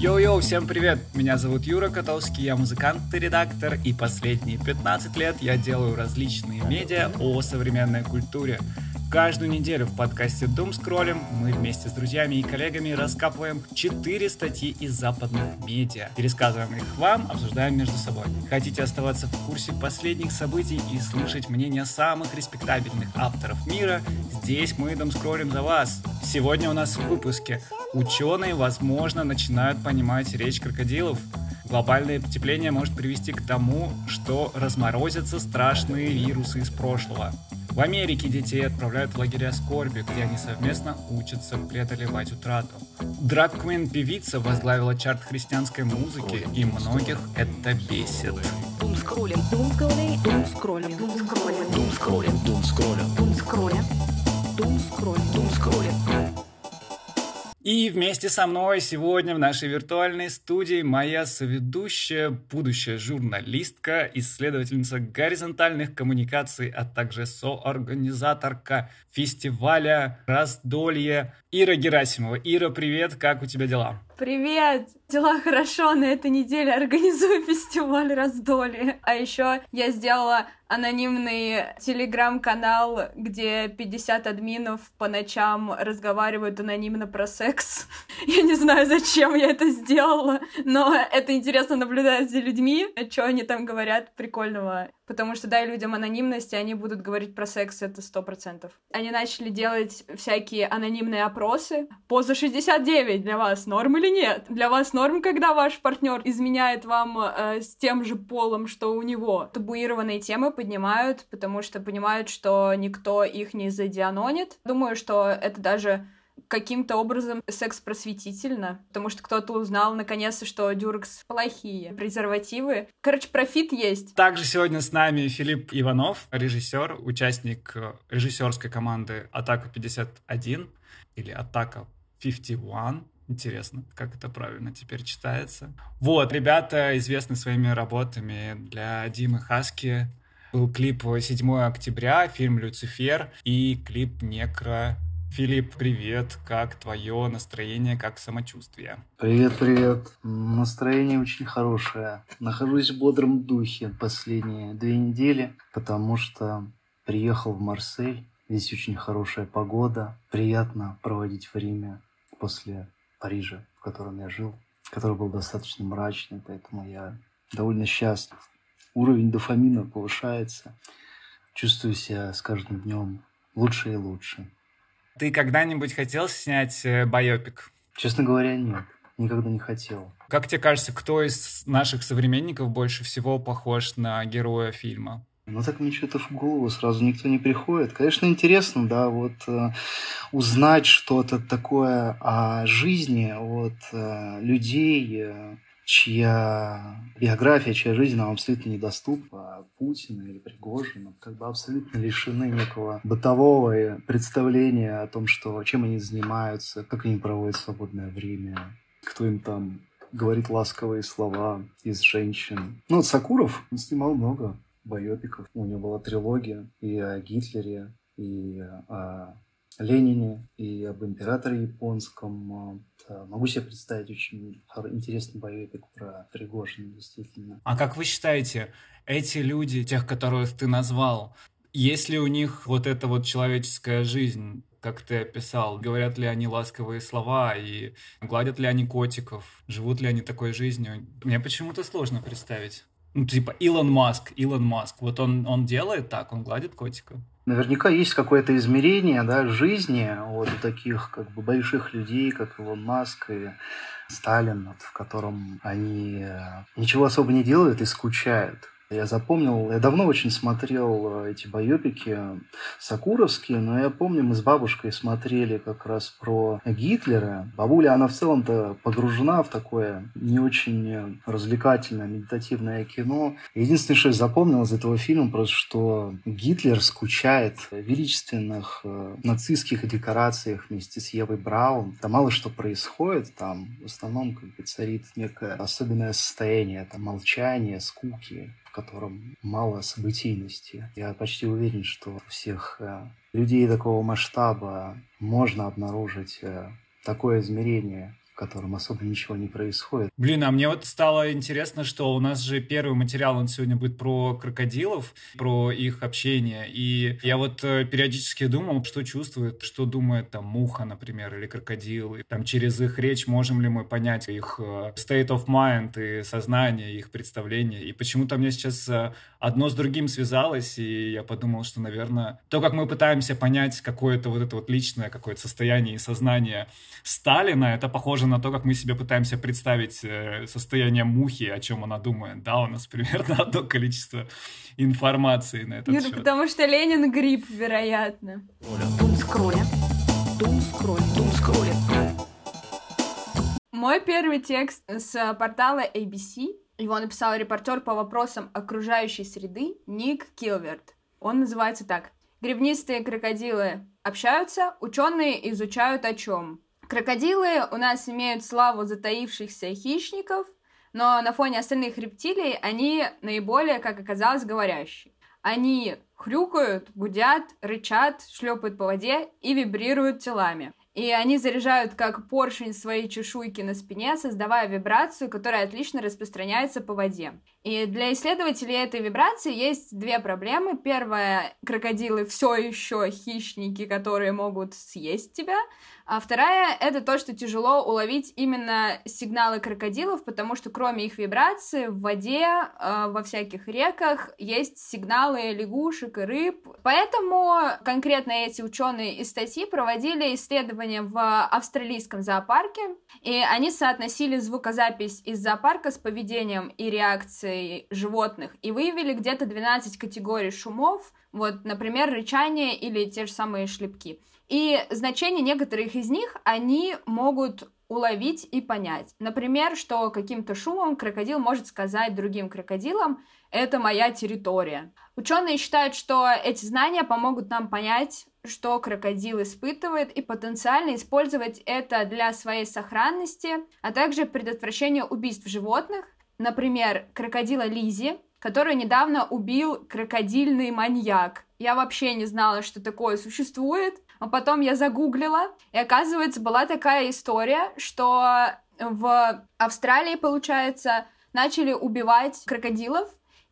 Йоу-йоу, всем привет! Меня зовут Юра Котовский, я музыкант и редактор, и последние 15 лет я делаю различные медиа о современной культуре. Каждую неделю в подкасте Doom Scrolling мы вместе с друзьями и коллегами раскапываем 4 статьи из западных медиа, пересказываем их вам, обсуждаем между собой. Хотите оставаться в курсе последних событий и слышать мнения самых респектабельных авторов мира? Здесь мы doomscroll им за вас. Сегодня у нас в выпуске Ученые, возможно, начинают понимать речь крокодилов. Глобальное потепление может привести к тому, что разморозятся страшные вирусы из прошлого. В Америке детей отправляют в лагеря скорби, где они совместно учатся преодолевать утрату. Драг-квин певица возглавила чарт христианской музыки, и многих это бесит. Думскроллинг, И вместе со мной сегодня в нашей виртуальной студии моя соведущая, будущая журналистка, исследовательница горизонтальных коммуникаций, а также соорганизаторка фестиваля «Раздолье» Ира Герасимова. Ира, привет, как у тебя дела? Привет! Дела хорошо, на этой неделе организую фестиваль раздолье. А еще я сделала анонимный телеграм-канал, где 50 админов по ночам разговаривают анонимно про секс. Я не знаю, зачем я это сделала, но это интересно наблюдать за людьми, что они там говорят прикольного. Потому что дай людям анонимность, и они будут говорить про секс, это сто процентов. Они начали делать всякие анонимные опросы. Поза 69 для вас норм или нет? Для вас норм, когда ваш партнер изменяет вам э, с тем же полом, что у него? Табуированные темы поднимают, потому что понимают, что никто их не задианонит. Думаю, что это даже каким-то образом секс-просветительно, потому что кто-то узнал наконец-то, что дюрекс плохие презервативы. Короче, профит есть. Также сегодня с нами Филипп Иванов, режиссер, участник э, режиссерской команды «Атака 51» или «Атака 51», Интересно, как это правильно теперь читается. Вот, ребята известны своими работами для Димы Хаски. Был клип 7 октября, фильм «Люцифер» и клип «Некро Филипп, привет. Как твое настроение, как самочувствие? Привет, привет. Настроение очень хорошее. Нахожусь в бодром духе последние две недели, потому что приехал в Марсель. Здесь очень хорошая погода. Приятно проводить время после Парижа, в котором я жил, который был достаточно мрачный, поэтому я довольно счастлив. Уровень дофамина повышается. Чувствую себя с каждым днем лучше и лучше. Ты когда-нибудь хотел снять э, байопик? Честно говоря, нет. Никогда не хотел. Как тебе кажется, кто из наших современников больше всего похож на героя фильма? Ну так мне что-то в голову сразу никто не приходит. Конечно, интересно, да, вот э, узнать что-то такое о жизни от э, людей, э, чья биография, чья жизнь нам абсолютно недоступна, Путина или Пригожина, как бы абсолютно лишены некого бытового представления о том, что, чем они занимаются, как они проводят свободное время, кто им там говорит ласковые слова из женщин. Ну, вот Сакуров он снимал много байопиков. У него была трилогия и о Гитлере, и о Ленине, и об императоре японском, Э, могу себе представить очень интересный боевик про Пригожина, действительно. А как вы считаете, эти люди, тех, которых ты назвал, есть ли у них вот эта вот человеческая жизнь, как ты описал? Говорят ли они ласковые слова и гладят ли они котиков? Живут ли они такой жизнью? Мне почему-то сложно представить. Ну, типа Илон Маск, Илон Маск. Вот он, он делает так, он гладит котика наверняка есть какое-то измерение да, жизни вот у таких как бы больших людей, как Илон Маск и Сталин, вот, в котором они э, ничего особо не делают и скучают. Я запомнил, я давно очень смотрел э, эти байопики сакуровские, но я помню, мы с бабушкой смотрели как раз про Гитлера. Бабуля, она в целом-то погружена в такое не очень развлекательное, медитативное кино. Единственное, что я запомнил из этого фильма, просто что Гитлер скучает в величественных э, нацистских декорациях вместе с Евой Браун. Там мало что происходит, там в основном как бы царит некое особенное состояние, там молчание, скуки котором мало событийности. Я почти уверен, что у всех э, людей такого масштаба можно обнаружить э, такое измерение котором особо ничего не происходит. Блин, а мне вот стало интересно, что у нас же первый материал, он сегодня будет про крокодилов, про их общение. И я вот э, периодически думал, что чувствует, что думает там муха, например, или крокодил. И, там через их речь можем ли мы понять их э, state of mind и сознание, их представление. И почему-то мне сейчас э, одно с другим связалось, и я подумал, что, наверное, то, как мы пытаемся понять какое-то вот это вот личное какое-то состояние и сознание Сталина, это похоже на то, как мы себе пытаемся представить э, состояние мухи, о чем она думает. Да, у нас примерно одно количество информации на этот Нет, счет. потому что Ленин грипп, вероятно. Дум скроля. Дум скроля. Дум скроля. Мой первый текст с портала ABC. Его написал репортер по вопросам окружающей среды Ник Килверт. Он называется так. Гребнистые крокодилы общаются, ученые изучают о чем. Крокодилы у нас имеют славу затаившихся хищников, но на фоне остальных рептилий они наиболее, как оказалось, говорящие. Они хрюкают, гудят, рычат, шлепают по воде и вибрируют телами. И они заряжают как поршень свои чешуйки на спине, создавая вибрацию, которая отлично распространяется по воде. И для исследователей этой вибрации есть две проблемы. Первая, крокодилы все еще хищники, которые могут съесть тебя. А вторая — это то, что тяжело уловить именно сигналы крокодилов, потому что кроме их вибрации в воде, э, во всяких реках есть сигналы лягушек и рыб. Поэтому конкретно эти ученые из статьи проводили исследования в австралийском зоопарке, и они соотносили звукозапись из зоопарка с поведением и реакцией животных, и выявили где-то 12 категорий шумов, вот, например, рычание или те же самые шлепки. И значение некоторых из них они могут уловить и понять. Например, что каким-то шумом крокодил может сказать другим крокодилам «это моя территория». Ученые считают, что эти знания помогут нам понять, что крокодил испытывает, и потенциально использовать это для своей сохранности, а также предотвращения убийств животных. Например, крокодила Лизи, которую недавно убил крокодильный маньяк. Я вообще не знала, что такое существует, а потом я загуглила, и оказывается, была такая история, что в Австралии, получается, начали убивать крокодилов,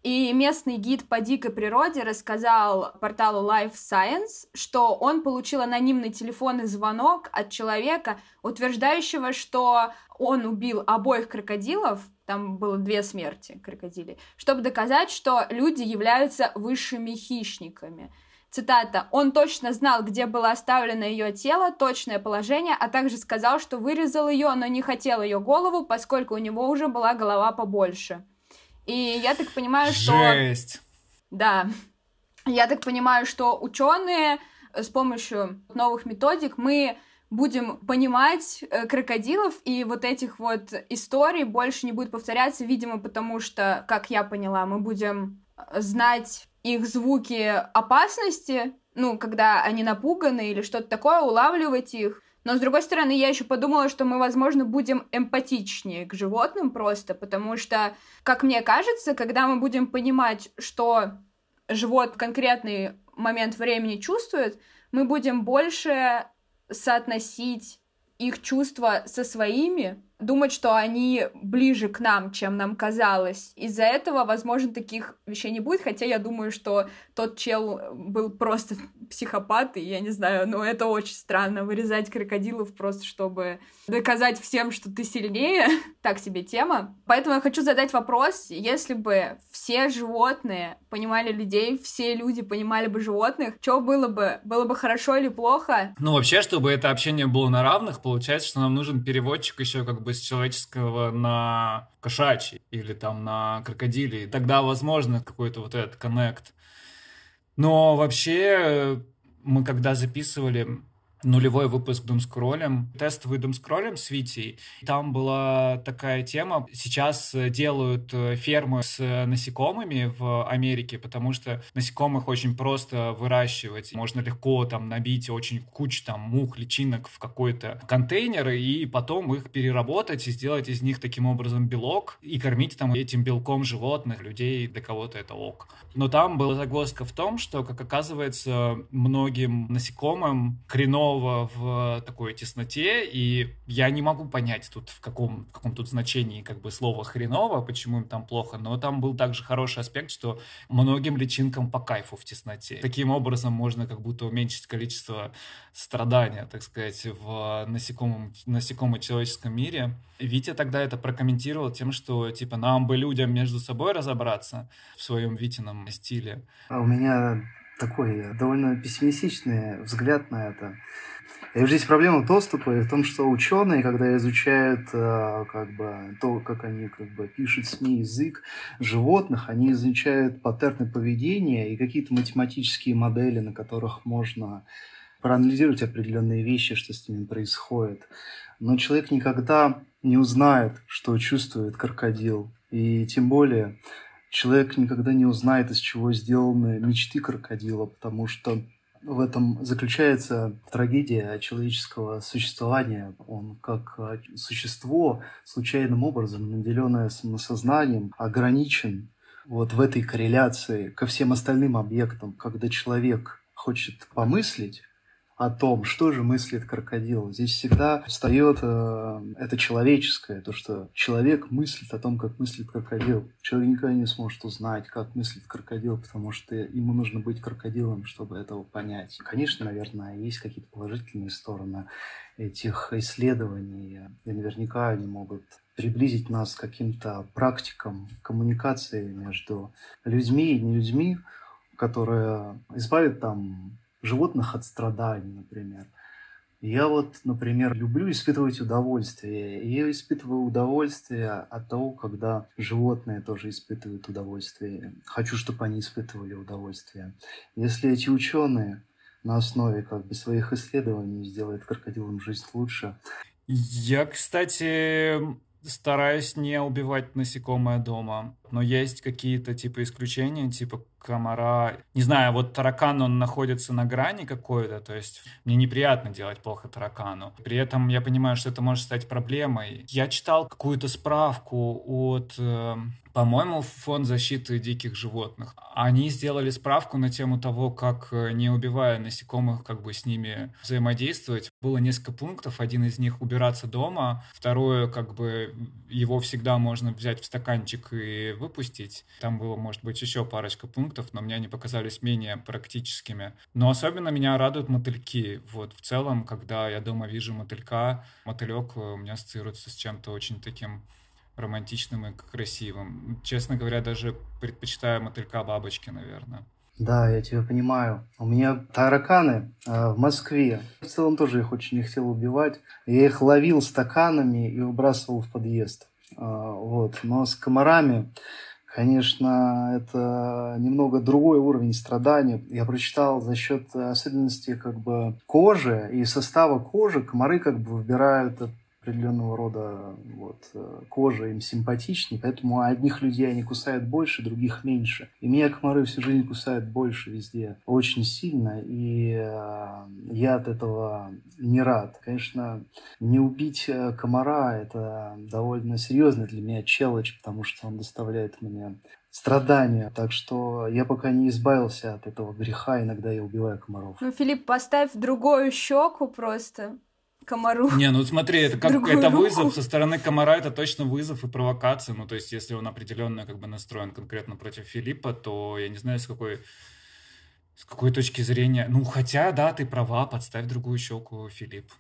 и местный гид по дикой природе рассказал порталу Life Science, что он получил анонимный телефонный звонок от человека, утверждающего, что он убил обоих крокодилов, там было две смерти крокодилей, чтобы доказать, что люди являются высшими хищниками. Цитата. «Он точно знал, где было оставлено ее тело, точное положение, а также сказал, что вырезал ее, но не хотел ее голову, поскольку у него уже была голова побольше». И я так понимаю, что... Жесть! Да. Я так понимаю, что ученые с помощью новых методик мы будем понимать э, крокодилов, и вот этих вот историй больше не будет повторяться, видимо, потому что, как я поняла, мы будем знать их звуки опасности, ну, когда они напуганы или что-то такое, улавливать их. Но, с другой стороны, я еще подумала, что мы, возможно, будем эмпатичнее к животным просто, потому что, как мне кажется, когда мы будем понимать, что живот в конкретный момент времени чувствует, мы будем больше соотносить их чувства со своими, думать, что они ближе к нам, чем нам казалось. Из-за этого, возможно, таких вещей не будет, хотя я думаю, что тот чел был просто психопат, и я не знаю, но это очень странно, вырезать крокодилов просто, чтобы доказать всем, что ты сильнее. так себе тема. Поэтому я хочу задать вопрос, если бы все животные понимали людей, все люди понимали бы животных, что было бы? Было бы хорошо или плохо? Ну, вообще, чтобы это общение было на равных, получается, что нам нужен переводчик еще как бы с человеческого на кошачий или там на крокодиле. тогда возможно какой-то вот этот коннект. Но вообще мы когда записывали нулевой выпуск Думскролем, тестовый Думскролем с Витей. Там была такая тема. Сейчас делают э, фермы с насекомыми в Америке, потому что насекомых очень просто выращивать. Можно легко там набить очень кучу там мух, личинок в какой-то контейнер и потом их переработать и сделать из них таким образом белок и кормить там этим белком животных, людей, для кого-то это ок. Но там была загвоздка в том, что, как оказывается, многим насекомым хреново хреново в такой тесноте, и я не могу понять тут, в каком, в каком тут значении как бы слово хреново, почему им там плохо, но там был также хороший аспект, что многим личинкам по кайфу в тесноте. Таким образом можно как будто уменьшить количество страдания, так сказать, в насекомом, насекомо-человеческом мире. Витя тогда это прокомментировал тем, что типа нам бы людям между собой разобраться в своем Витином стиле. А у меня такой довольно пессимистичный взгляд на это. И здесь проблема доступа в том, что ученые, когда изучают э, как бы, то, как они как бы, пишут СМИ язык животных, они изучают паттерны поведения и какие-то математические модели, на которых можно проанализировать определенные вещи, что с ними происходит. Но человек никогда не узнает, что чувствует крокодил. И тем более человек никогда не узнает, из чего сделаны мечты крокодила, потому что в этом заключается трагедия человеческого существования. Он как а, существо, случайным образом наделенное самосознанием, ограничен вот в этой корреляции ко всем остальным объектам. Когда человек хочет помыслить, о том, что же мыслит крокодил. Здесь всегда встает э, это человеческое, то, что человек мыслит о том, как мыслит крокодил. Человек никогда не сможет узнать, как мыслит крокодил, потому что ему нужно быть крокодилом, чтобы этого понять. Конечно, наверное, есть какие-то положительные стороны этих исследований, и наверняка они могут приблизить нас к каким-то практикам коммуникации между людьми и не людьми, которые избавят там животных от страданий, например. Я вот, например, люблю испытывать удовольствие. И я испытываю удовольствие от того, когда животные тоже испытывают удовольствие. Хочу, чтобы они испытывали удовольствие. Если эти ученые на основе как бы своих исследований сделают крокодилам жизнь лучше. Я, кстати, стараюсь не убивать насекомое дома. Но есть какие-то типа исключения, типа комара. Не знаю, вот таракан, он находится на грани какой-то, то есть мне неприятно делать плохо таракану. При этом я понимаю, что это может стать проблемой. Я читал какую-то справку от э, по-моему, Фонд защиты диких животных. Они сделали справку на тему того, как, э, не убивая насекомых, как бы с ними взаимодействовать. Было несколько пунктов. Один из них — убираться дома. Второе, как бы его всегда можно взять в стаканчик и выпустить. Там было, может быть, еще парочка пунктов, но мне они показались менее практическими. Но особенно меня радуют мотыльки. Вот в целом, когда я дома вижу мотылька, мотылек у меня ассоциируется с чем-то очень таким романтичным и красивым. Честно говоря, даже предпочитаю мотылька бабочки, наверное. Да, я тебя понимаю. У меня тараканы э, в Москве. В целом тоже их очень не хотел убивать. Я их ловил стаканами и выбрасывал в подъезд. Э, вот. Но с комарами, конечно, это немного другой уровень страдания. Я прочитал за счет особенностей как бы кожи и состава кожи комары как бы выбирают определенного рода вот, э, кожа им симпатичнее, поэтому одних людей они кусают больше, других меньше. И меня комары всю жизнь кусают больше везде, очень сильно, и э, я от этого не рад. Конечно, не убить э, комара – это довольно серьезный для меня челлендж, потому что он доставляет мне страдания. Так что я пока не избавился от этого греха, иногда я убиваю комаров. Ну, Филипп, поставь другую щеку просто комару. Не, ну смотри, это как это руку. вызов со стороны комара, это точно вызов и провокация. Ну, то есть, если он определенно как бы настроен конкретно против Филиппа, то я не знаю, с какой с какой точки зрения. Ну, хотя, да, ты права, подставь другую щеку, Филипп.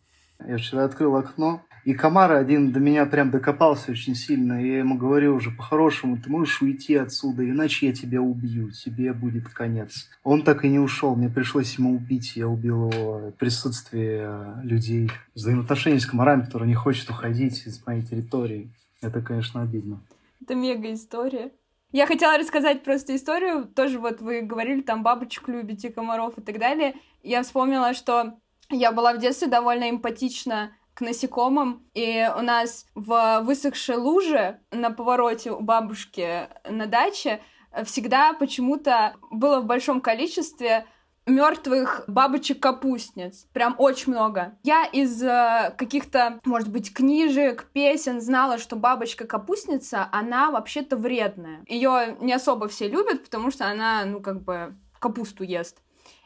Я вчера открыл окно, и комар один до меня прям докопался очень сильно. И я ему говорю уже по-хорошему, ты можешь уйти отсюда, иначе я тебя убью, тебе будет конец. Он так и не ушел, мне пришлось ему убить. Я убил его в присутствии людей. Взаимоотношения с комарами, которые не хочет уходить из моей территории. Это, конечно, обидно. Это мега история. Я хотела рассказать просто историю. Тоже вот вы говорили, там бабочек любите, комаров и так далее. Я вспомнила, что я была в детстве довольно эмпатична к насекомым, и у нас в высохшей луже на повороте у бабушки на даче всегда почему-то было в большом количестве мертвых бабочек-капустниц. Прям очень много. Я из э, каких-то, может быть, книжек, песен знала, что бабочка-капустница, она вообще-то вредная. Ее не особо все любят, потому что она, ну, как бы, капусту ест.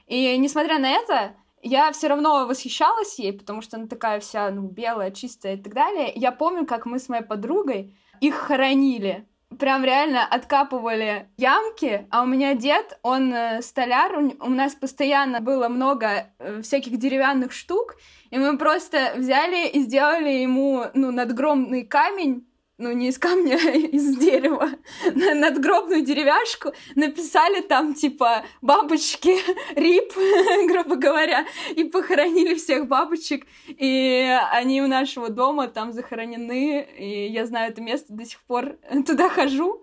И несмотря на это, я все равно восхищалась ей, потому что она такая вся, ну, белая, чистая и так далее. Я помню, как мы с моей подругой их хоронили. Прям реально откапывали ямки, а у меня дед, он э, столяр, у, нас постоянно было много э, всяких деревянных штук, и мы просто взяли и сделали ему, ну, надгромный камень, ну, не из камня, а из дерева, на надгробную деревяшку, написали там, типа, бабочки, рип, грубо говоря, и похоронили всех бабочек, и они у нашего дома там захоронены, и я знаю это место до сих пор, туда хожу.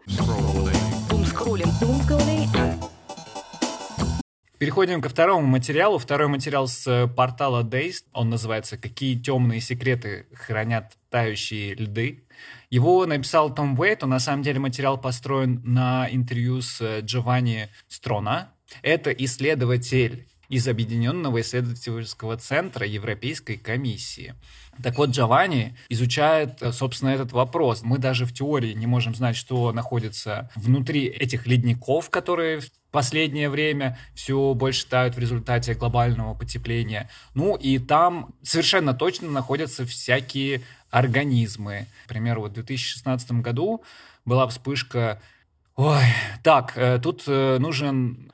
Переходим ко второму материалу. Второй материал с э, портала Days. Он называется «Какие темные секреты хранят тающие льды?». Его написал Том Уэйт, он на самом деле материал построен на интервью с э, Джованни Строна. Это исследователь из Объединенного исследовательского центра Европейской комиссии. Так вот, Джованни изучает, э, собственно, этот вопрос. Мы даже в теории не можем знать, что находится внутри этих ледников, которые в последнее время все больше тают в результате глобального потепления. Ну и там совершенно точно находятся всякие организмы. Например, вот в 2016 году была вспышка Ой, так, э, тут э, нужен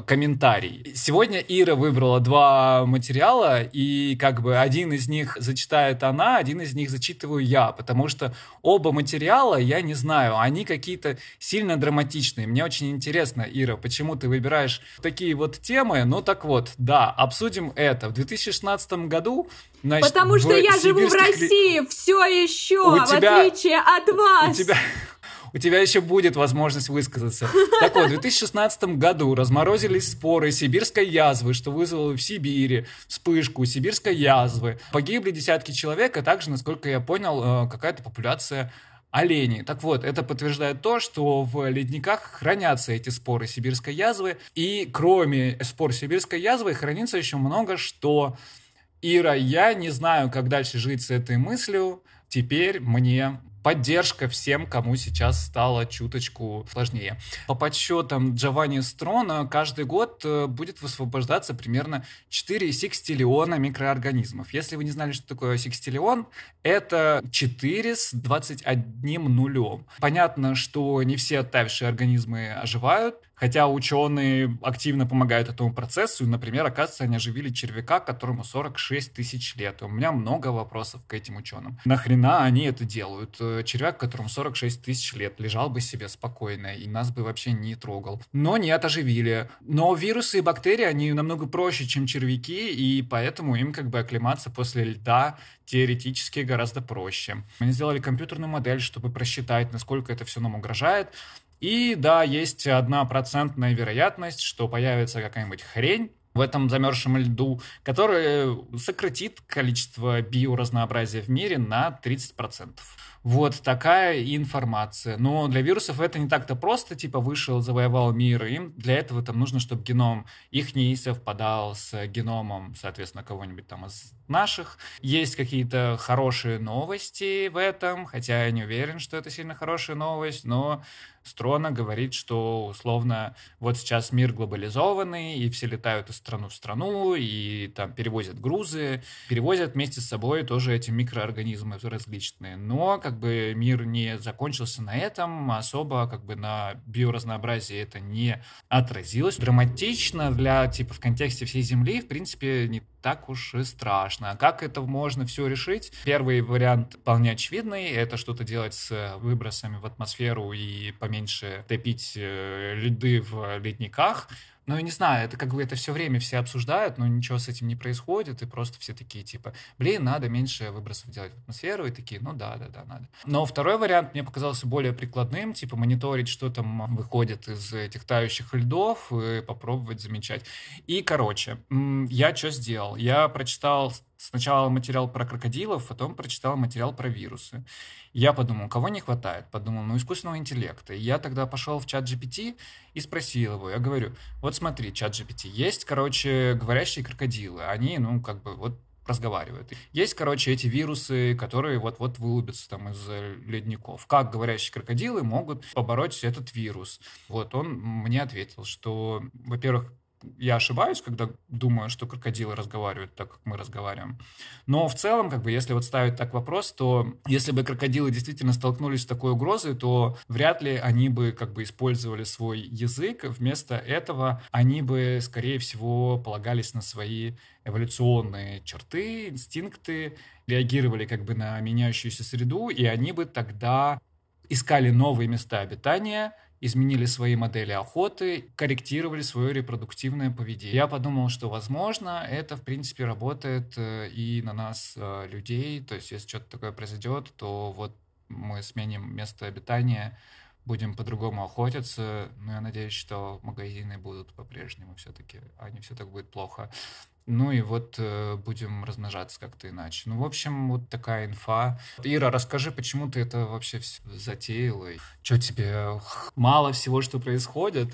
комментарий. Сегодня Ира выбрала два материала, и как бы один из них зачитает она, один из них зачитываю я, потому что оба материала, я не знаю, они какие-то сильно драматичные. Мне очень интересно, Ира, почему ты выбираешь такие вот темы. Ну так вот, да, обсудим это. В 2016 году Значит, Потому что я живу в России все еще, у в тебя... отличие от вас. У тебя у тебя еще будет возможность высказаться. Так вот, в 2016 году разморозились споры сибирской язвы, что вызвало в Сибири вспышку сибирской язвы. Погибли десятки человек, а также, насколько я понял, э, какая-то популяция оленей. Так вот, это подтверждает то, что в ледниках хранятся эти споры сибирской язвы, и кроме спор сибирской язвы хранится еще много что. Ира, я не знаю, как дальше жить с этой мыслью. Теперь мне поддержка всем, кому сейчас стало чуточку сложнее. По подсчетам Джованни Строна, каждый год э, будет высвобождаться примерно 4 секстиллиона микроорганизмов. Если вы не знали, что такое секстиллион, это 4 с 21 нулем. Понятно, что не все оттаившие организмы оживают, Хотя ученые активно помогают этому процессу. Например, оказывается, они оживили червяка, которому 46 тысяч лет. У меня много вопросов к этим ученым. Нахрена они это делают? Э, червяк, которому 46 тысяч лет, лежал бы себе спокойно и нас бы вообще не трогал. Но нет, оживили. Но вирусы и бактерии, они намного проще, чем червяки, и поэтому им как бы оклематься после льда теоретически гораздо проще. Они сделали компьютерную модель, чтобы просчитать, насколько это все нам угрожает. И да, есть одна процентная вероятность, что появится какая-нибудь хрень, в этом замерзшем льду, которая сократит количество биоразнообразия в мире на 30%. Вот такая информация. Но для вирусов это не так-то просто, типа вышел, завоевал мир, им для этого там нужно, чтобы геном их не совпадал с геномом, соответственно, кого-нибудь там из наших. Есть какие-то хорошие новости в этом, хотя я не уверен, что это сильно хорошая новость, но Строна говорит, что условно вот сейчас мир глобализованный, и все летают из страны в страну, и там перевозят грузы, перевозят вместе с собой тоже эти микроорганизмы различные. Но как бы мир не закончился на этом, особо как бы на биоразнообразии это не отразилось. Драматично для, типа, в контексте всей Земли, в принципе, не так уж и страшно. Как это можно все решить? Первый вариант вполне очевидный. Это что-то делать с выбросами в атмосферу и поменьше топить э, льды в ледниках. Ну, я не знаю, это как бы это все время все обсуждают, но ничего с этим не происходит, и просто все такие, типа, блин, надо меньше выбросов делать в атмосферу, и такие, ну да, да, да, надо. Но второй вариант мне показался более прикладным, типа, мониторить, что там выходит из этих тающих льдов, и попробовать замечать. И, короче, я что сделал? Я прочитал сначала материал про крокодилов, потом прочитал материал про вирусы. Я подумал, кого не хватает? Подумал, ну, искусственного интеллекта. И я тогда пошел в чат GPT и спросил его. Я говорю, вот смотри, чат GPT, есть, короче, говорящие крокодилы. Они, ну, как бы, вот разговаривают. Есть, короче, эти вирусы, которые вот-вот вылупятся там из ледников. Как говорящие крокодилы могут побороть этот вирус? Вот он мне ответил, что, во-первых, я ошибаюсь, когда думаю, что крокодилы разговаривают так, как мы разговариваем. Но в целом, как бы, если вот ставить так вопрос, то если бы крокодилы действительно столкнулись с такой угрозой, то вряд ли они бы как бы использовали свой язык. Вместо этого они бы, скорее всего, полагались на свои эволюционные черты, инстинкты, реагировали как бы на меняющуюся среду, и они бы тогда искали новые места обитания, изменили свои модели охоты, корректировали свое репродуктивное поведение. Я подумал, что, возможно, это, в принципе, работает э, и на нас, э, людей. То есть, если что-то такое произойдет, то вот мы сменим место обитания, будем по-другому охотиться. Но я надеюсь, что магазины будут по-прежнему все-таки, а не все так будет плохо. Ну и вот э, будем размножаться как-то иначе. Ну, в общем, вот такая инфа. Ира, расскажи, почему ты это вообще затеяла? Что тебе мало всего, что происходит?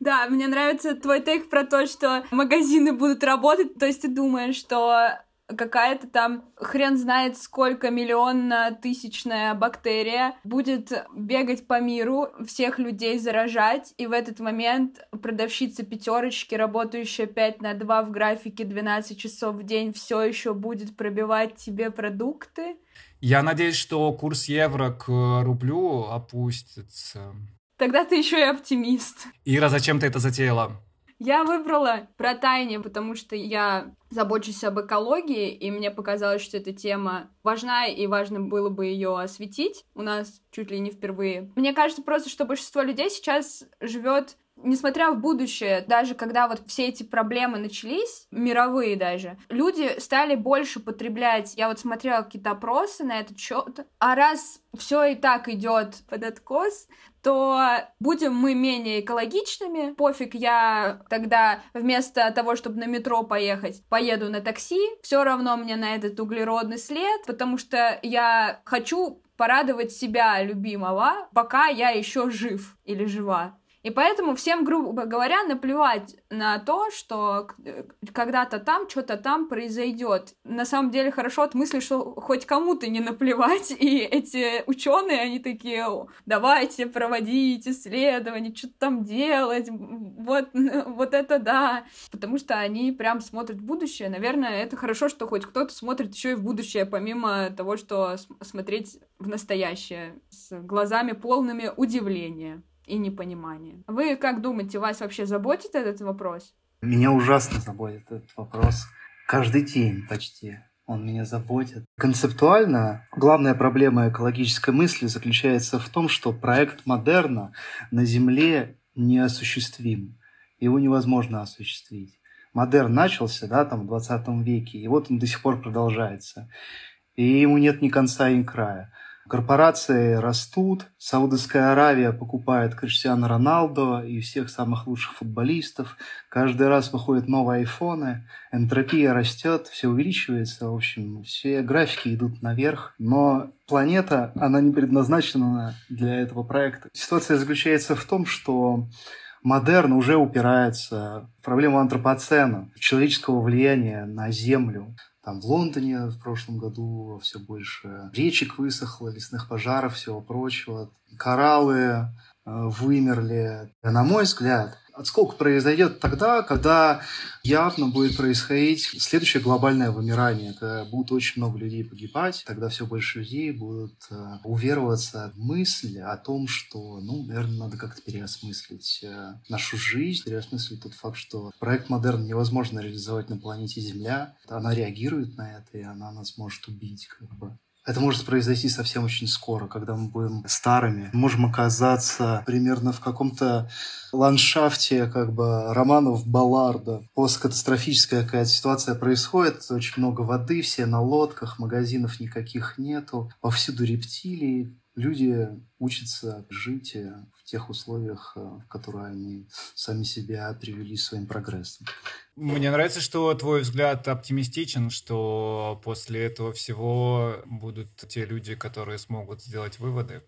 Да, мне нравится твой тейк про то, что магазины будут работать. То есть ты думаешь, что какая-то там хрен знает сколько миллионно тысячная бактерия будет бегать по миру, всех людей заражать, и в этот момент продавщица пятерочки, работающая 5 на 2 в графике 12 часов в день, все еще будет пробивать тебе продукты. Я надеюсь, что курс евро к рублю опустится. Тогда ты еще и оптимист. Ира, зачем ты это затеяла? Я выбрала про тайне, потому что я забочусь об экологии, и мне показалось, что эта тема важна, и важно было бы ее осветить у нас чуть ли не впервые. Мне кажется просто, что большинство людей сейчас живет несмотря в будущее, даже когда вот все эти проблемы начались, мировые даже, люди стали больше потреблять. Я вот смотрела какие-то опросы на этот счет. А раз все и так идет под откос, то будем мы менее экологичными. Пофиг, я тогда вместо того, чтобы на метро поехать, поеду на такси. Все равно мне на этот углеродный след, потому что я хочу порадовать себя любимого, пока я еще жив или жива. И поэтому всем, грубо говоря, наплевать на то, что э, когда-то там что-то там произойдет. На самом деле хорошо от мысли, что хоть кому-то не наплевать, и эти ученые, они такие, давайте проводить исследования, что-то там делать, вот, вот это да. Потому что они прям смотрят в будущее. Наверное, это хорошо, что хоть кто-то смотрит еще и в будущее, помимо того, что смотреть в настоящее с глазами полными удивления и непонимание. Вы как думаете, вас вообще заботит этот вопрос? Меня ужасно заботит этот вопрос. Каждый день почти он меня заботит. Концептуально главная проблема экологической мысли заключается в том, что проект модерна на Земле неосуществим. Его невозможно осуществить. Модерн начался да, там, в 20 веке, и вот он до сих пор продолжается. И ему нет ни конца, ни края. Корпорации растут, Саудовская Аравия покупает Криштиану Роналдо и всех самых лучших футболистов. Каждый раз выходят новые айфоны, энтропия растет, все увеличивается. В общем, все графики идут наверх. Но планета, она не предназначена для этого проекта. Ситуация заключается в том, что модерн уже упирается в проблему антропоцена, человеческого влияния на Землю. Там в Лондоне в прошлом году все больше речек высохло, лесных пожаров, всего прочего. Кораллы э, вымерли. На мой взгляд, отскок произойдет тогда, когда явно будет происходить следующее глобальное вымирание, когда будет очень много людей погибать, тогда все больше людей будут э, увероваться в мысль о том, что, ну, наверное, надо как-то переосмыслить э, нашу жизнь, переосмыслить тот факт, что проект модерн невозможно реализовать на планете Земля, она реагирует на это, и она нас может убить, как бы. Это может произойти совсем очень скоро, когда мы будем старыми. Можем оказаться примерно в каком-то ландшафте как бы романов Балларда. Посткатастрофическая какая-то ситуация происходит, очень много воды, все на лодках, магазинов никаких нету, повсюду рептилии, люди учатся жить в тех условиях, э, в которые они сами себя привели своим прогрессом. Мне нравится, что твой взгляд оптимистичен, что после этого всего будут те люди, которые смогут сделать выводы.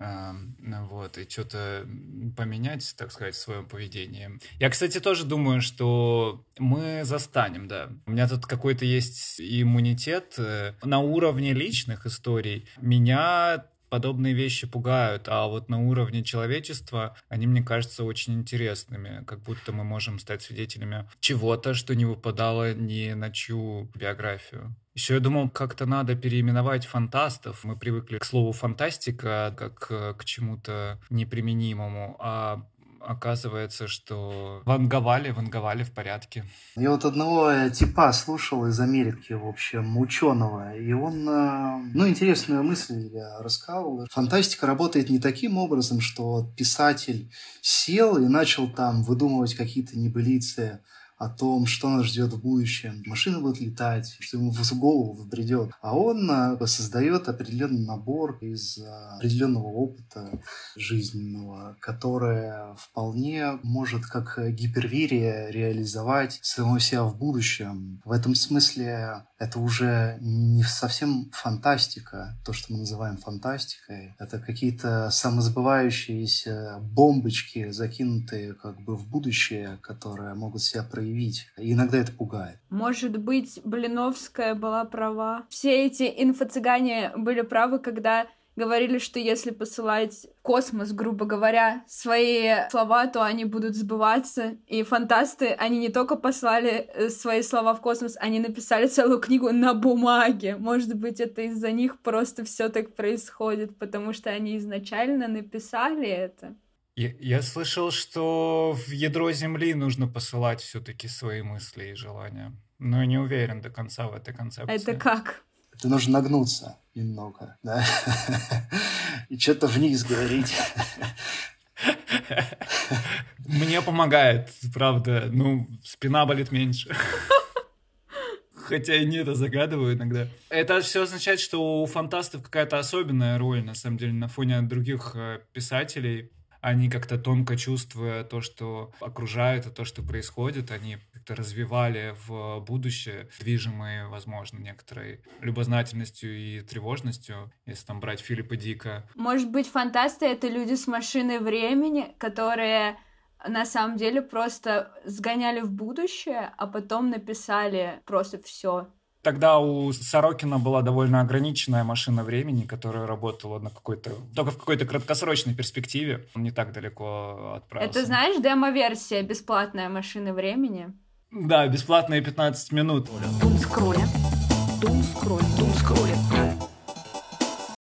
Эм, вот, и что-то поменять, так сказать, в своем поведении. Я, кстати, тоже думаю, что мы застанем, да. У меня тут какой-то есть иммунитет э, на уровне личных историй. Меня подобные вещи пугают, а вот на уровне человечества они, мне кажется, очень интересными, как будто мы можем стать свидетелями чего-то, что не выпадало ни на чью биографию. Еще я думал, как-то надо переименовать фантастов. Мы привыкли к слову фантастика как э, к чему-то неприменимому, а оказывается, что ванговали, ванговали в порядке. Я вот одного э, типа слушал из Америки, в общем, ученого, и он, э, ну, интересную мысль я рассказывал. Фантастика работает не таким образом, что писатель сел и начал там выдумывать какие-то небылицы, о том, что нас ждет в будущем. Машина будет летать, что ему в голову придет. А он э, создает определенный набор из э, определенного опыта жизненного, которое вполне может как гиперверие реализовать самого себя в будущем. В этом смысле это уже не совсем фантастика, то, что мы называем фантастикой. Это какие-то самосбывающиеся бомбочки, закинутые как бы в будущее, которые могут себя проявить. И иногда это пугает. Может быть, Блиновская была права. Все эти инфо-цыгане были правы, когда говорили, что если посылать в космос, грубо говоря, свои слова, то они будут сбываться. И фантасты, они не только послали э, свои слова в космос, они написали целую книгу на бумаге. Может быть, это из-за них просто все так происходит, потому что они изначально написали это. Я, я слышал, что в ядро Земли нужно посылать все-таки свои мысли и желания. Но не уверен до конца в этой концепции. Это как? Это нужно нагнуться немного, да? И что-то вниз говорить. Мне помогает, правда. Ну, спина болит меньше. Хотя и не это загадываю иногда. Это все означает, что у фантастов какая-то особенная роль, на самом деле, на фоне других э, писателей они как-то тонко чувствуя то, что окружает, и то, что происходит, они как-то развивали в будущее, движимые, возможно, некоторой любознательностью и тревожностью, если там брать Филиппа Дика. Может быть, фантасты — это люди с машиной времени, которые на самом деле просто сгоняли в будущее, а потом написали просто все Тогда у Сорокина была довольно ограниченная машина времени, которая работала на какой-то только в какой-то краткосрочной перспективе. Он не так далеко отправился. Это, знаешь, демо-версия бесплатная машины времени? Да, бесплатные 15 минут. Тумскроля. Тумскроля. Тумскроля.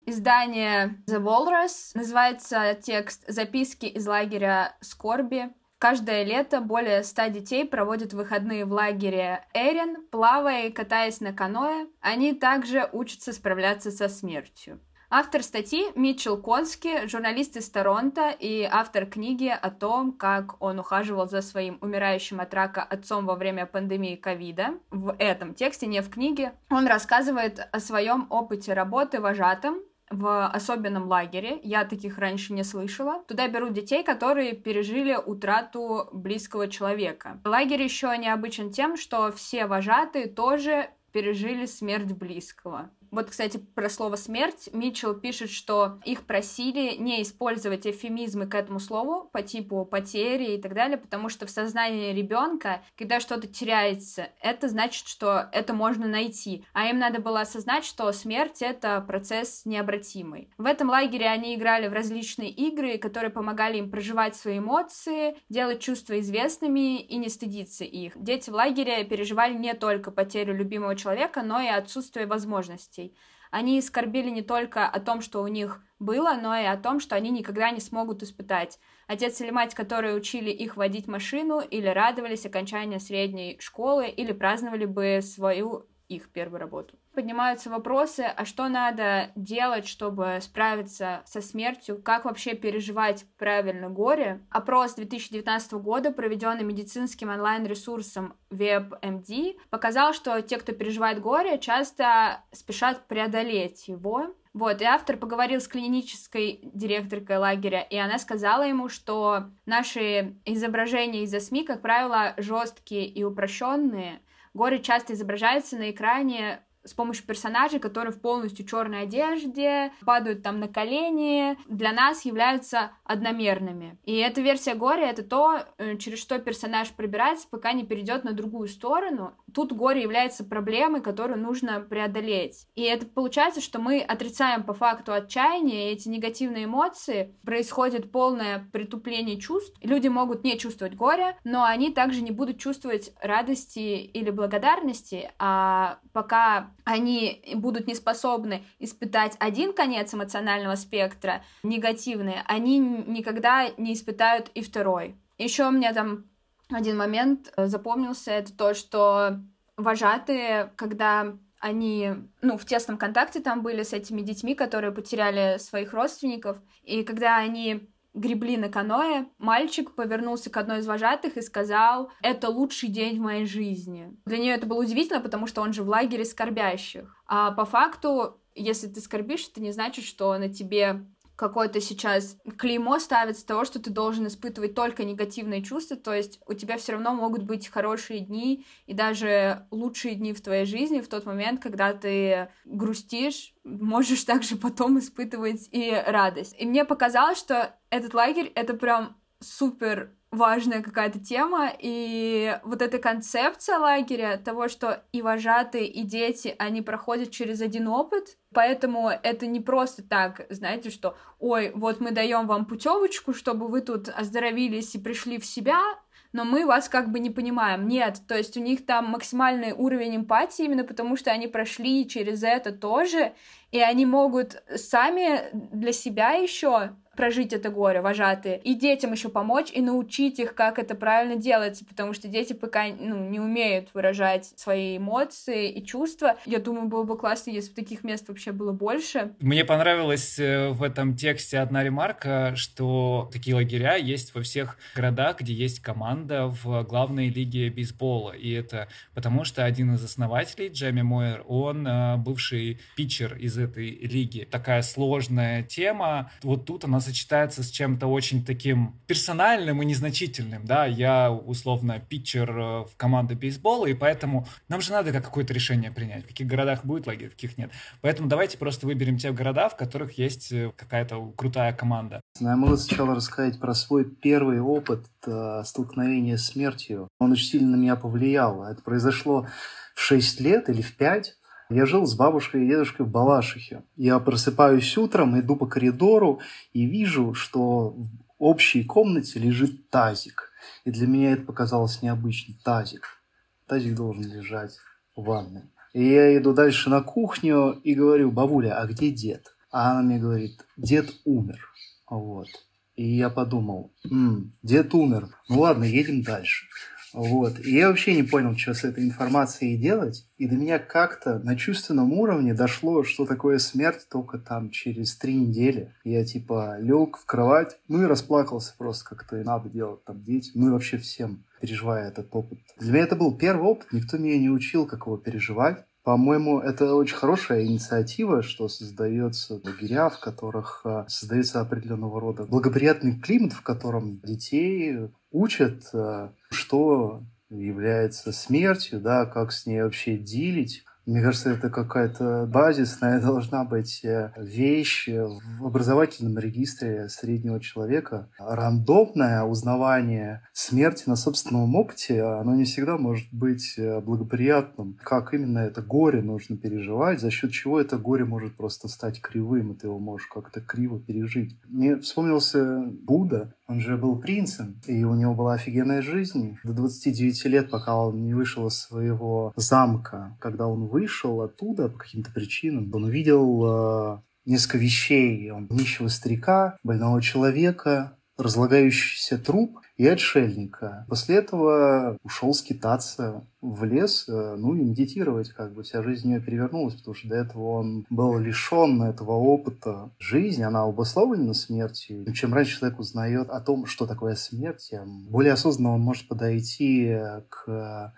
Издание The Walrus. Называется текст «Записки из лагеря скорби». Каждое лето более ста детей проводят выходные в лагере Эрин, плавая и катаясь на каноэ. Они также учатся справляться со смертью. Автор статьи Митчелл Конски, журналист из Торонто и автор книги о том, как он ухаживал за своим умирающим от рака отцом во время пандемии ковида. В этом тексте, не в книге, он рассказывает о своем опыте работы вожатым в особенном лагере. Я таких раньше не слышала. Туда берут детей, которые пережили утрату близкого человека. Лагерь еще необычен тем, что все вожатые тоже пережили смерть близкого. Вот, кстати, про слово «смерть» Митчелл пишет, что их просили не использовать эвфемизмы к этому слову по типу потери и так далее, потому что в сознании ребенка, когда что-то теряется, это значит, что это можно найти. А им надо было осознать, что смерть — это процесс необратимый. В этом лагере они играли в различные игры, которые помогали им проживать свои эмоции, делать чувства известными и не стыдиться их. Дети в лагере переживали не только потерю любимого человека, но и отсутствие возможностей ценностей. Они скорбели не только о том, что у них было, но и о том, что они никогда не смогут испытать. Отец или мать, которые учили их водить машину, или радовались окончанию средней школы, или праздновали бы свою их первую работу. Поднимаются вопросы, а что надо делать, чтобы справиться со смертью, как вообще переживать правильно горе. Опрос 2019 года, проведенный медицинским онлайн-ресурсом WebMD, показал, что те, кто переживает горе, часто спешат преодолеть его, вот, и автор поговорил с клинической директоркой лагеря, и она сказала ему, что наши изображения из-за СМИ, как правило, жесткие и упрощенные, Горе часто изображается на экране с помощью персонажей, которые в полностью черной одежде, падают там на колени, для нас являются одномерными. И эта версия горя — это то, э, через что персонаж пробирается, пока не перейдет на другую сторону. Тут горе является проблемой, которую нужно преодолеть. И это получается, что мы отрицаем по факту отчаяние, и эти негативные эмоции, происходит полное притупление чувств. Люди могут не чувствовать горе, но они также не будут чувствовать радости или благодарности, а пока они будут не способны испытать один конец эмоционального спектра, негативный, они никогда не испытают и второй. Еще у меня там один момент э, запомнился, это то, что вожатые, когда они, ну, в тесном контакте там были с этими детьми, которые потеряли своих родственников, и когда они гребли на каное, мальчик повернулся к одной из вожатых и сказал, это лучший день в моей жизни. Для нее это было удивительно, потому что он же в лагере скорбящих. А по факту, если ты скорбишь, это не значит, что на тебе какое-то сейчас клеймо ставится того, что ты должен испытывать только негативные чувства, то есть у тебя все равно могут быть хорошие дни и даже лучшие дни в твоей жизни в тот момент, когда ты грустишь, можешь также потом испытывать и радость. И мне показалось, что этот лагерь — это прям супер важная какая-то тема, и вот эта концепция лагеря, того, что и вожатые, и дети, они проходят через один опыт, поэтому это не просто так, знаете, что, ой, вот мы даем вам путевочку, чтобы вы тут оздоровились и пришли в себя, но мы вас как бы не понимаем. Нет, то есть у них там максимальный уровень эмпатии именно потому, что они прошли через это тоже, и они могут сами для себя еще прожить это горе, вожатые, и детям еще помочь и научить их, как это правильно делается, потому что дети пока ну, не умеют выражать свои эмоции и чувства. Я думаю, было бы классно, если бы таких мест вообще было больше. Мне понравилась э, в этом тексте одна ремарка, что такие лагеря есть во всех городах, где есть команда в главной лиге бейсбола. И это потому, что один из основателей, Джемми Мойер, он э, бывший питчер из этой лиги. Такая сложная тема. Вот тут она сочетается с чем-то очень таким персональным и незначительным, да, я условно питчер э, в команде бейсбола, и поэтому нам же надо какое-то решение принять, в каких городах будет лагерь, в каких нет. Поэтому давайте просто выберем те города, в которых есть э, какая-то крутая команда. Я могу сначала рассказать про свой первый опыт э, столкновения с смертью. Он очень сильно на меня повлиял. Это произошло в 6 лет или в 5. Я жил с бабушкой и дедушкой в Балашихе. Я просыпаюсь утром, иду по коридору и вижу, что в общей комнате лежит тазик. И для меня это показалось необычным. Тазик. Тазик должен лежать в ванной. И я иду дальше на кухню и говорю, бабуля, а где дед? А она мне говорит, дед умер. Вот. И я подумал, М, дед умер. Ну ладно, едем дальше. Вот. И я вообще не понял, что с этой информацией делать. И до меня как-то на чувственном уровне дошло, что такое смерть только там через три недели. Я типа лег в кровать, ну и расплакался просто, как-то и надо делать там дети, ну и вообще всем, переживая этот опыт. Для меня это был первый опыт, никто меня не учил, как его переживать. По-моему, это очень хорошая инициатива, что создается лагеря, в которых а, создается определенного рода благоприятный климат, в котором детей учат, а, что является смертью, да, как с ней вообще делить, мне кажется, это какая-то базисная должна быть э, вещь в образовательном регистре среднего человека. Рандомное узнавание смерти на собственном опыте, оно не всегда может быть э, благоприятным. Как именно это горе нужно переживать, за счет чего это горе может просто стать кривым, и ты его можешь как-то криво пережить. Мне вспомнился Будда, он же был принцем, и у него была офигенная жизнь. До 29 лет, пока он не вышел из своего замка, когда он вышел оттуда по каким-то причинам, он увидел э, несколько вещей. Он нищего старика, больного человека, разлагающийся труп и отшельника. После этого ушел скитаться в лес, э, ну и медитировать, как бы вся жизнь у него перевернулась, потому что до этого он был лишен этого опыта жизни, она обусловлена смертью. И чем раньше человек узнает о том, что такое смерть, тем более осознанно он может подойти к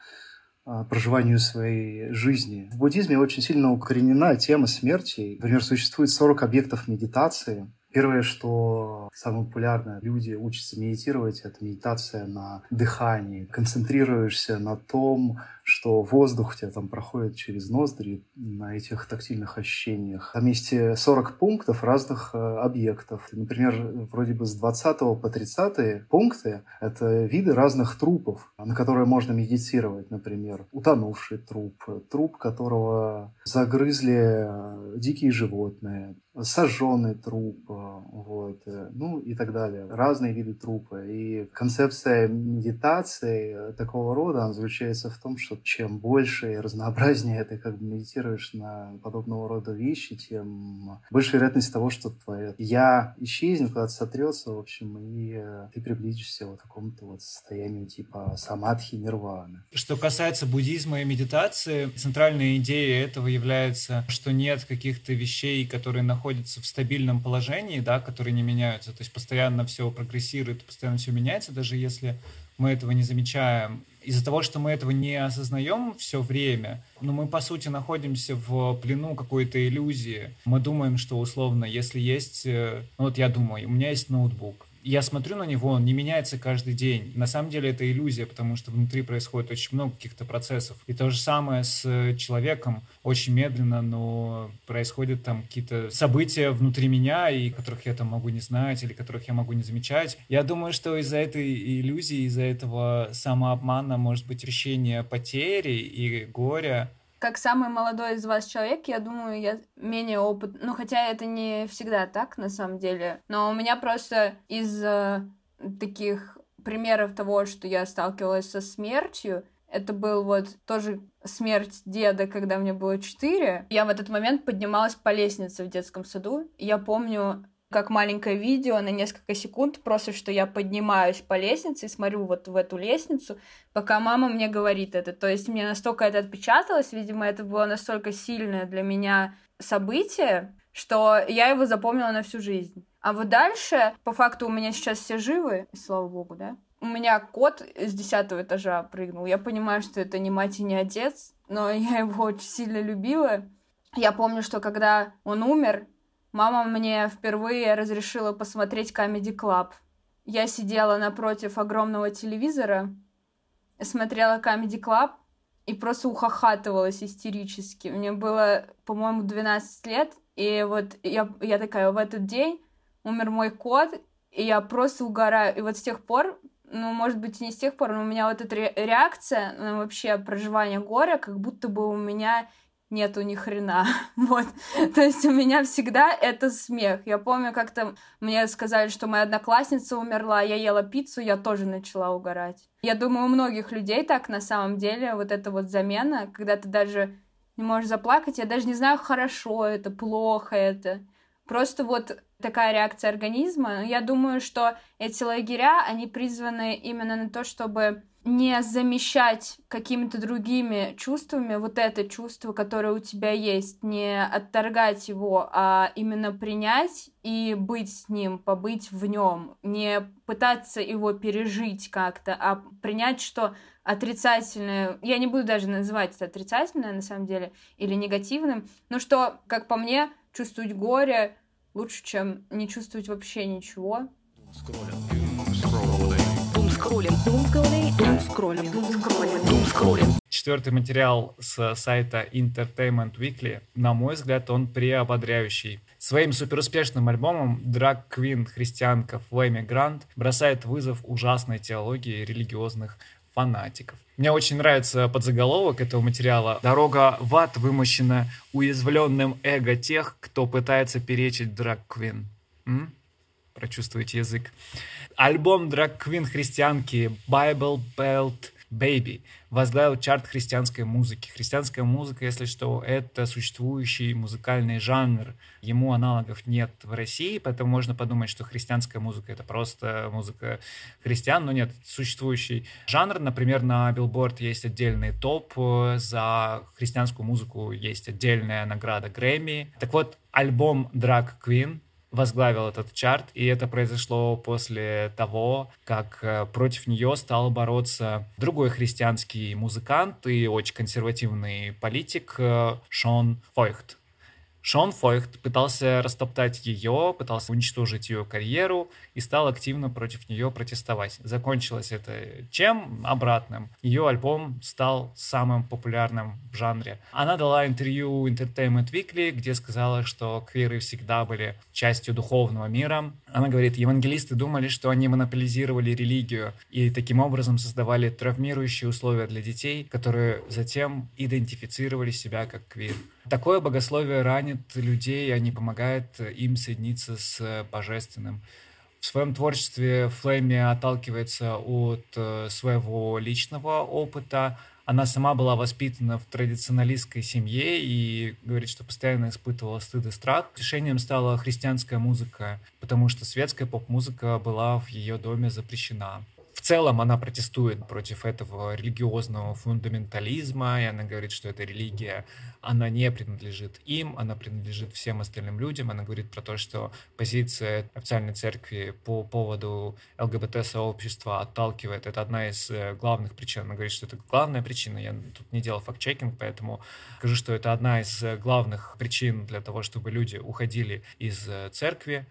проживанию своей жизни. В буддизме очень сильно укоренена тема смерти. Например, существует 40 объектов медитации, Первое, что самое популярное, люди учатся медитировать, это медитация на дыхании. Концентрируешься на том, что воздух у тебя там проходит через ноздри на этих тактильных ощущениях. Там есть 40 пунктов разных э, объектов. Например, вроде бы с 20 по 30 пункты — это виды разных трупов, на которые можно медитировать. Например, утонувший труп, труп которого загрызли э, дикие животные, сожженный труп, э, вот, э, ну и так далее. Разные виды трупа. И концепция медитации такого рода, она заключается в том, что чем больше и разнообразнее ты как бы медитируешь на подобного рода вещи, тем больше вероятность того, что твое «я» исчезнет, куда-то сотрется, в общем, и э, ты приблизишься вот к какому-то вот состоянию типа самадхи, нирваны. Что касается буддизма и медитации, центральной идеей этого является, что нет каких-то вещей, которые находятся в стабильном положении, да, которые не меняются, то есть постоянно все прогрессирует, постоянно все меняется, даже если мы этого не замечаем. Из-за того, что мы этого не осознаем все время, но мы, по сути, находимся в плену какой-то иллюзии. Мы думаем, что, условно, если есть... Э, ну, вот я думаю, у меня есть ноутбук, я смотрю на него, он не меняется каждый день. На самом деле это иллюзия, потому что внутри происходит очень много каких-то процессов. И то же самое с человеком. Очень медленно, но происходят там какие-то события внутри меня, и которых я там могу не знать, или которых я могу не замечать. Я думаю, что из-за этой иллюзии, из-за этого самообмана может быть решение потери и горя, как самый молодой из вас человек, я думаю, я менее опыт. Ну, хотя это не всегда так, на самом деле. Но у меня просто из э, таких примеров того, что я сталкивалась со смертью, это был вот тоже смерть деда, когда мне было четыре. Я в этот момент поднималась по лестнице в детском саду. Я помню, как маленькое видео на несколько секунд, просто что я поднимаюсь по лестнице и смотрю вот в эту лестницу, пока мама мне говорит это. То есть мне настолько это отпечаталось, видимо, это было настолько сильное для меня событие, что я его запомнила на всю жизнь. А вот дальше, по факту, у меня сейчас все живы, слава богу, да? У меня кот с десятого этажа прыгнул. Я понимаю, что это не мать и не отец, но я его очень сильно любила. Я помню, что когда он умер, Мама мне впервые разрешила посмотреть Comedy Club. Я сидела напротив огромного телевизора, смотрела Comedy Club и просто ухахатывалась истерически. Мне было, по-моему, 12 лет, и вот я, я такая, в этот день умер мой кот, и я просто угораю. И вот с тех пор, ну, может быть, не с тех пор, но у меня вот эта реакция на вообще проживание горя, как будто бы у меня нету ни хрена. вот. То есть у меня всегда это смех. Я помню, как-то мне сказали, что моя одноклассница умерла, я ела пиццу, я тоже начала угорать. Я думаю, у многих людей так на самом деле вот эта вот замена, когда ты даже не можешь заплакать, я даже не знаю, хорошо это, плохо это. Просто вот такая реакция организма. Я думаю, что эти лагеря, они призваны именно на то, чтобы не замещать какими-то другими чувствами вот это чувство, которое у тебя есть, не отторгать его, а именно принять и быть с ним, побыть в нем, не пытаться его пережить как-то, а принять, что отрицательное, я не буду даже называть это отрицательное на самом деле, или негативным, но что, как по мне, чувствовать горе лучше, чем не чувствовать вообще ничего. Скроллинг. Четвертый материал с сайта Entertainment Weekly, на мой взгляд, он преободряющий. Своим суперуспешным альбомом Drag Queen христианка Флэми Грант бросает вызов ужасной теологии религиозных фанатиков. Мне очень нравится подзаголовок этого материала. «Дорога в ад вымощена уязвленным эго тех, кто пытается перечить Queen». М? Прочувствуйте язык. Альбом драг-квин христианки Bible Belt Baby возглавил чарт христианской музыки. Христианская музыка, если что, это существующий музыкальный жанр. Ему аналогов нет в России, поэтому можно подумать, что христианская музыка это просто музыка христиан, но нет, существующий жанр. Например, на Billboard есть отдельный топ, за христианскую музыку есть отдельная награда Грэмми. Так вот, альбом Drag Queen возглавил этот чарт, и это произошло после того, как э, против нее стал бороться другой христианский музыкант и очень консервативный политик э, Шон Фойхт. Шон Фойхт пытался растоптать ее, пытался уничтожить ее карьеру и стал активно против нее протестовать. Закончилось это чем? Обратным. Ее альбом стал самым популярным в жанре. Она дала интервью Entertainment Weekly, где сказала, что квиры всегда были частью духовного мира. Она говорит, евангелисты думали, что они монополизировали религию и таким образом создавали травмирующие условия для детей, которые затем идентифицировали себя как квир. Такое богословие ранит людей, а не помогает им соединиться с божественным. В своем творчестве Флэми отталкивается от э, своего личного опыта. Она сама была воспитана в традиционалистской семье и говорит, что постоянно испытывала стыд и страх. Решением стала христианская музыка, потому что светская поп-музыка была в ее доме запрещена целом она протестует против этого религиозного фундаментализма, и она говорит, что эта религия, она не принадлежит им, она принадлежит всем остальным людям. Она говорит про то, что позиция официальной церкви по поводу ЛГБТ-сообщества отталкивает. Это одна из э, главных причин. Она говорит, что это главная причина. Я тут не делал факт-чекинг, поэтому скажу, что это одна из э, главных причин для того, чтобы люди уходили из э, церкви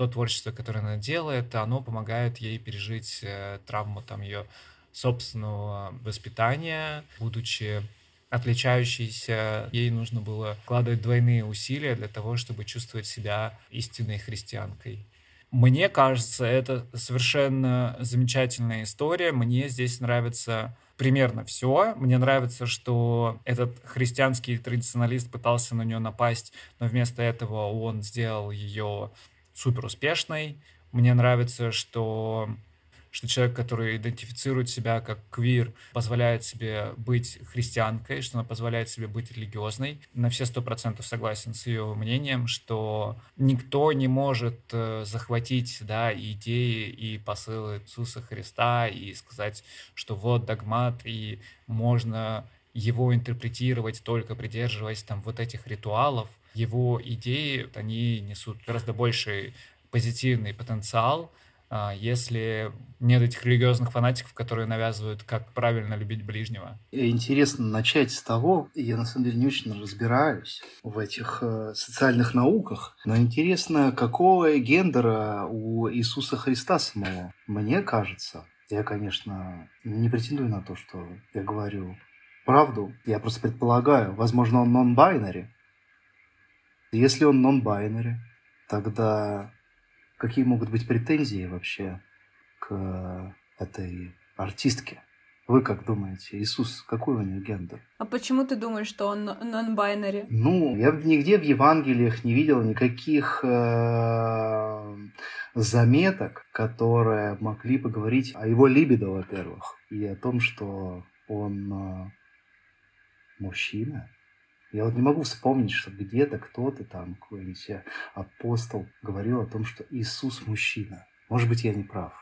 то творчество, которое она делает, оно помогает ей пережить э, травму там ее собственного воспитания, будучи отличающейся, ей нужно было вкладывать двойные усилия для того, чтобы чувствовать себя истинной христианкой. Мне кажется, это совершенно замечательная история. Мне здесь нравится примерно все. Мне нравится, что этот христианский традиционалист пытался на нее напасть, но вместо этого он сделал ее супер успешной. Мне нравится, что что человек, который идентифицирует себя как квир, позволяет себе быть христианкой, что она позволяет себе быть религиозной. На все сто процентов согласен с ее мнением, что никто не может э, захватить да, идеи и посылы Иисуса Христа и сказать, что вот догмат, и можно его интерпретировать только придерживаясь там вот этих ритуалов, его идеи, они несут гораздо больший позитивный потенциал, а, если нет этих религиозных фанатиков, которые навязывают, как правильно любить ближнего. Интересно начать с того, я на самом деле не очень разбираюсь в этих э, социальных науках, но интересно, какого гендера у Иисуса Христа самого? Мне кажется, я, конечно, не претендую на то, что я говорю правду, я просто предполагаю, возможно, он нон-байнери, если он non-binary, тогда какие могут быть претензии вообще к этой артистке? Вы как думаете, Иисус, какой у него гендер? А почему ты думаешь, что он non-binary? Ну, я нигде в Евангелиях не видел никаких э, заметок, которые могли поговорить о его либидо, во-первых, и о том, что он э, мужчина. Я вот не могу вспомнить, что где-то кто-то там, какой-нибудь апостол, говорил о том, что Иисус мужчина. Может быть, я не прав.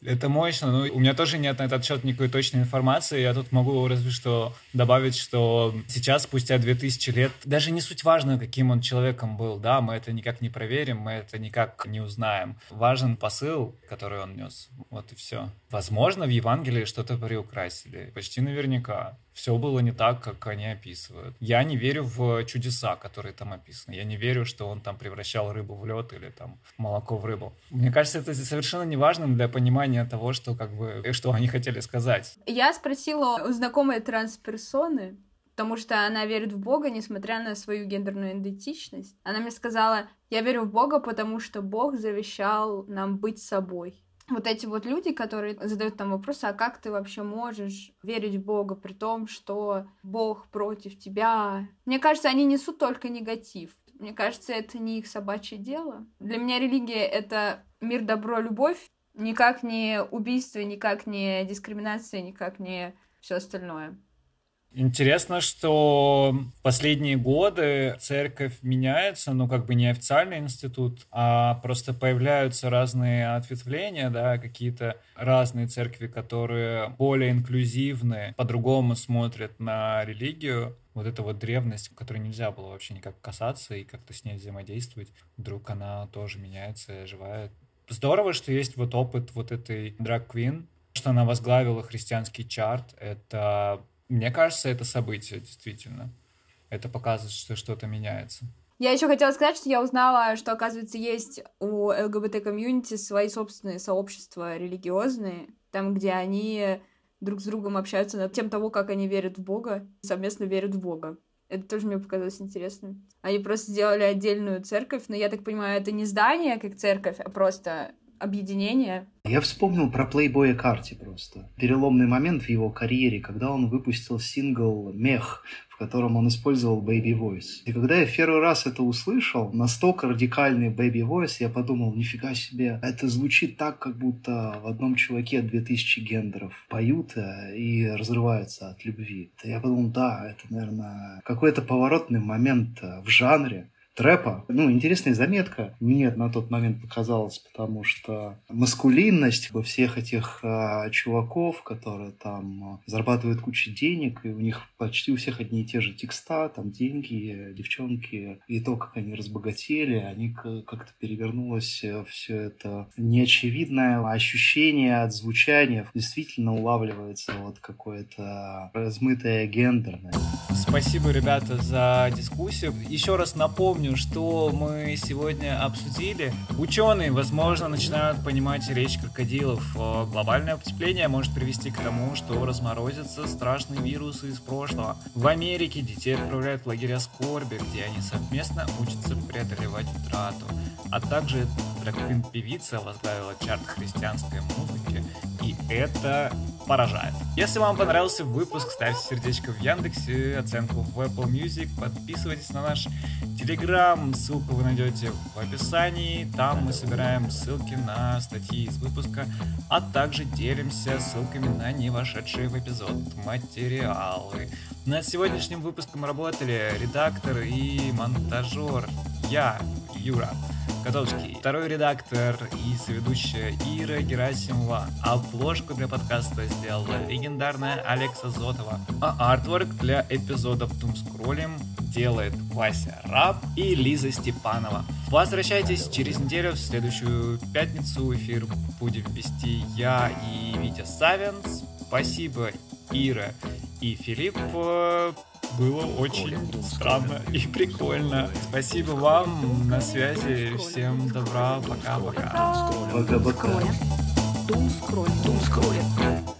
Это мощно, но у меня тоже нет на этот счет никакой точной информации. Я тут могу разве что добавить, что сейчас, спустя 2000 лет, даже не суть важно, каким он человеком был, да, мы это никак не проверим, мы это никак не узнаем. Важен посыл, который он нес, вот и все. Возможно, в Евангелии что-то приукрасили, почти наверняка все было не так, как они описывают. Я не верю в чудеса, которые там описаны. Я не верю, что он там превращал рыбу в лед или там молоко в рыбу. Мне кажется, это совершенно неважным для понимания того, что как бы что они хотели сказать. Я спросила у знакомой трансперсоны, потому что она верит в Бога, несмотря на свою гендерную идентичность. Она мне сказала, я верю в Бога, потому что Бог завещал нам быть собой вот эти вот люди, которые задают там вопросы, а как ты вообще можешь верить в Бога при том, что Бог против тебя? Мне кажется, они несут только негатив. Мне кажется, это не их собачье дело. Для меня религия — это мир, добро, любовь, никак не убийство, никак не дискриминация, никак не все остальное. Интересно, что последние годы церковь меняется, ну, как бы не официальный институт, а просто появляются разные ответвления, да, какие-то разные церкви, которые более инклюзивны, по-другому смотрят на религию. Вот эта вот древность, которой нельзя было вообще никак касаться и как-то с ней взаимодействовать, вдруг она тоже меняется, оживает. Здорово, что есть вот опыт вот этой драг-квин, что она возглавила христианский чарт. Это мне кажется, это событие, действительно. Это показывает, что что-то меняется. Я еще хотела сказать, что я узнала, что, оказывается, есть у ЛГБТ-комьюнити свои собственные сообщества религиозные, там, где они друг с другом общаются над тем того, как они верят в Бога, совместно верят в Бога. Это тоже мне показалось интересным. Они просто сделали отдельную церковь, но я так понимаю, это не здание как церковь, а просто объединение. Я вспомнил про плейбоя Карти просто. Переломный момент в его карьере, когда он выпустил сингл «Мех», в котором он использовал Baby Voice. И когда я в первый раз это услышал, настолько радикальный Baby Voice, я подумал, нифига себе, это звучит так, как будто в одном чуваке 2000 гендеров поют э, и разрываются от любви. Я подумал, да, это, наверное, какой-то поворотный момент э, в жанре, трэпа. Ну, интересная заметка. Мне на тот момент показалось, потому что маскулинность во всех этих а, чуваков, которые там а, зарабатывают кучу денег, и у них почти у всех одни и те же текста, там деньги, девчонки, и то, как они разбогатели, они как-то перевернулось э, все это неочевидное ощущение от звучания действительно улавливается вот какое-то размытое гендерное. Спасибо, ребята, за дискуссию. Еще раз напомню, что мы сегодня обсудили. Ученые, возможно, начинают понимать речь крокодилов. Глобальное потепление может привести к тому, что разморозятся страшные вирусы из прошлого. В Америке детей отправляют в лагеря скорби, где они совместно учатся преодолевать утрату. А также драг-певица возглавила чарт христианской музыки, и это поражает. Если вам понравился выпуск, ставьте сердечко в Яндексе, оценку в Apple Music, подписывайтесь на наш Телеграм, ссылку вы найдете в описании, там мы собираем ссылки на статьи из выпуска, а также делимся ссылками на не вошедшие в эпизод материалы. Над сегодняшним выпуском работали редактор и монтажер я, Юра. Котовский, второй редактор и соведущая Ира Герасимова. Обложку для подкаста сделала легендарная Алекса Зотова. А артворк для эпизодов Тумскроллим делает Вася Раб и Лиза Степанова. Возвращайтесь через неделю, в следующую пятницу. Эфир будем вести я и Витя Савинс. Спасибо, Ира и Филипп было очень странно и прикольно. Спасибо вам. На связи. Всем добра. Пока-пока. Пока-пока. Дум скроллинг. Дум скроллинг.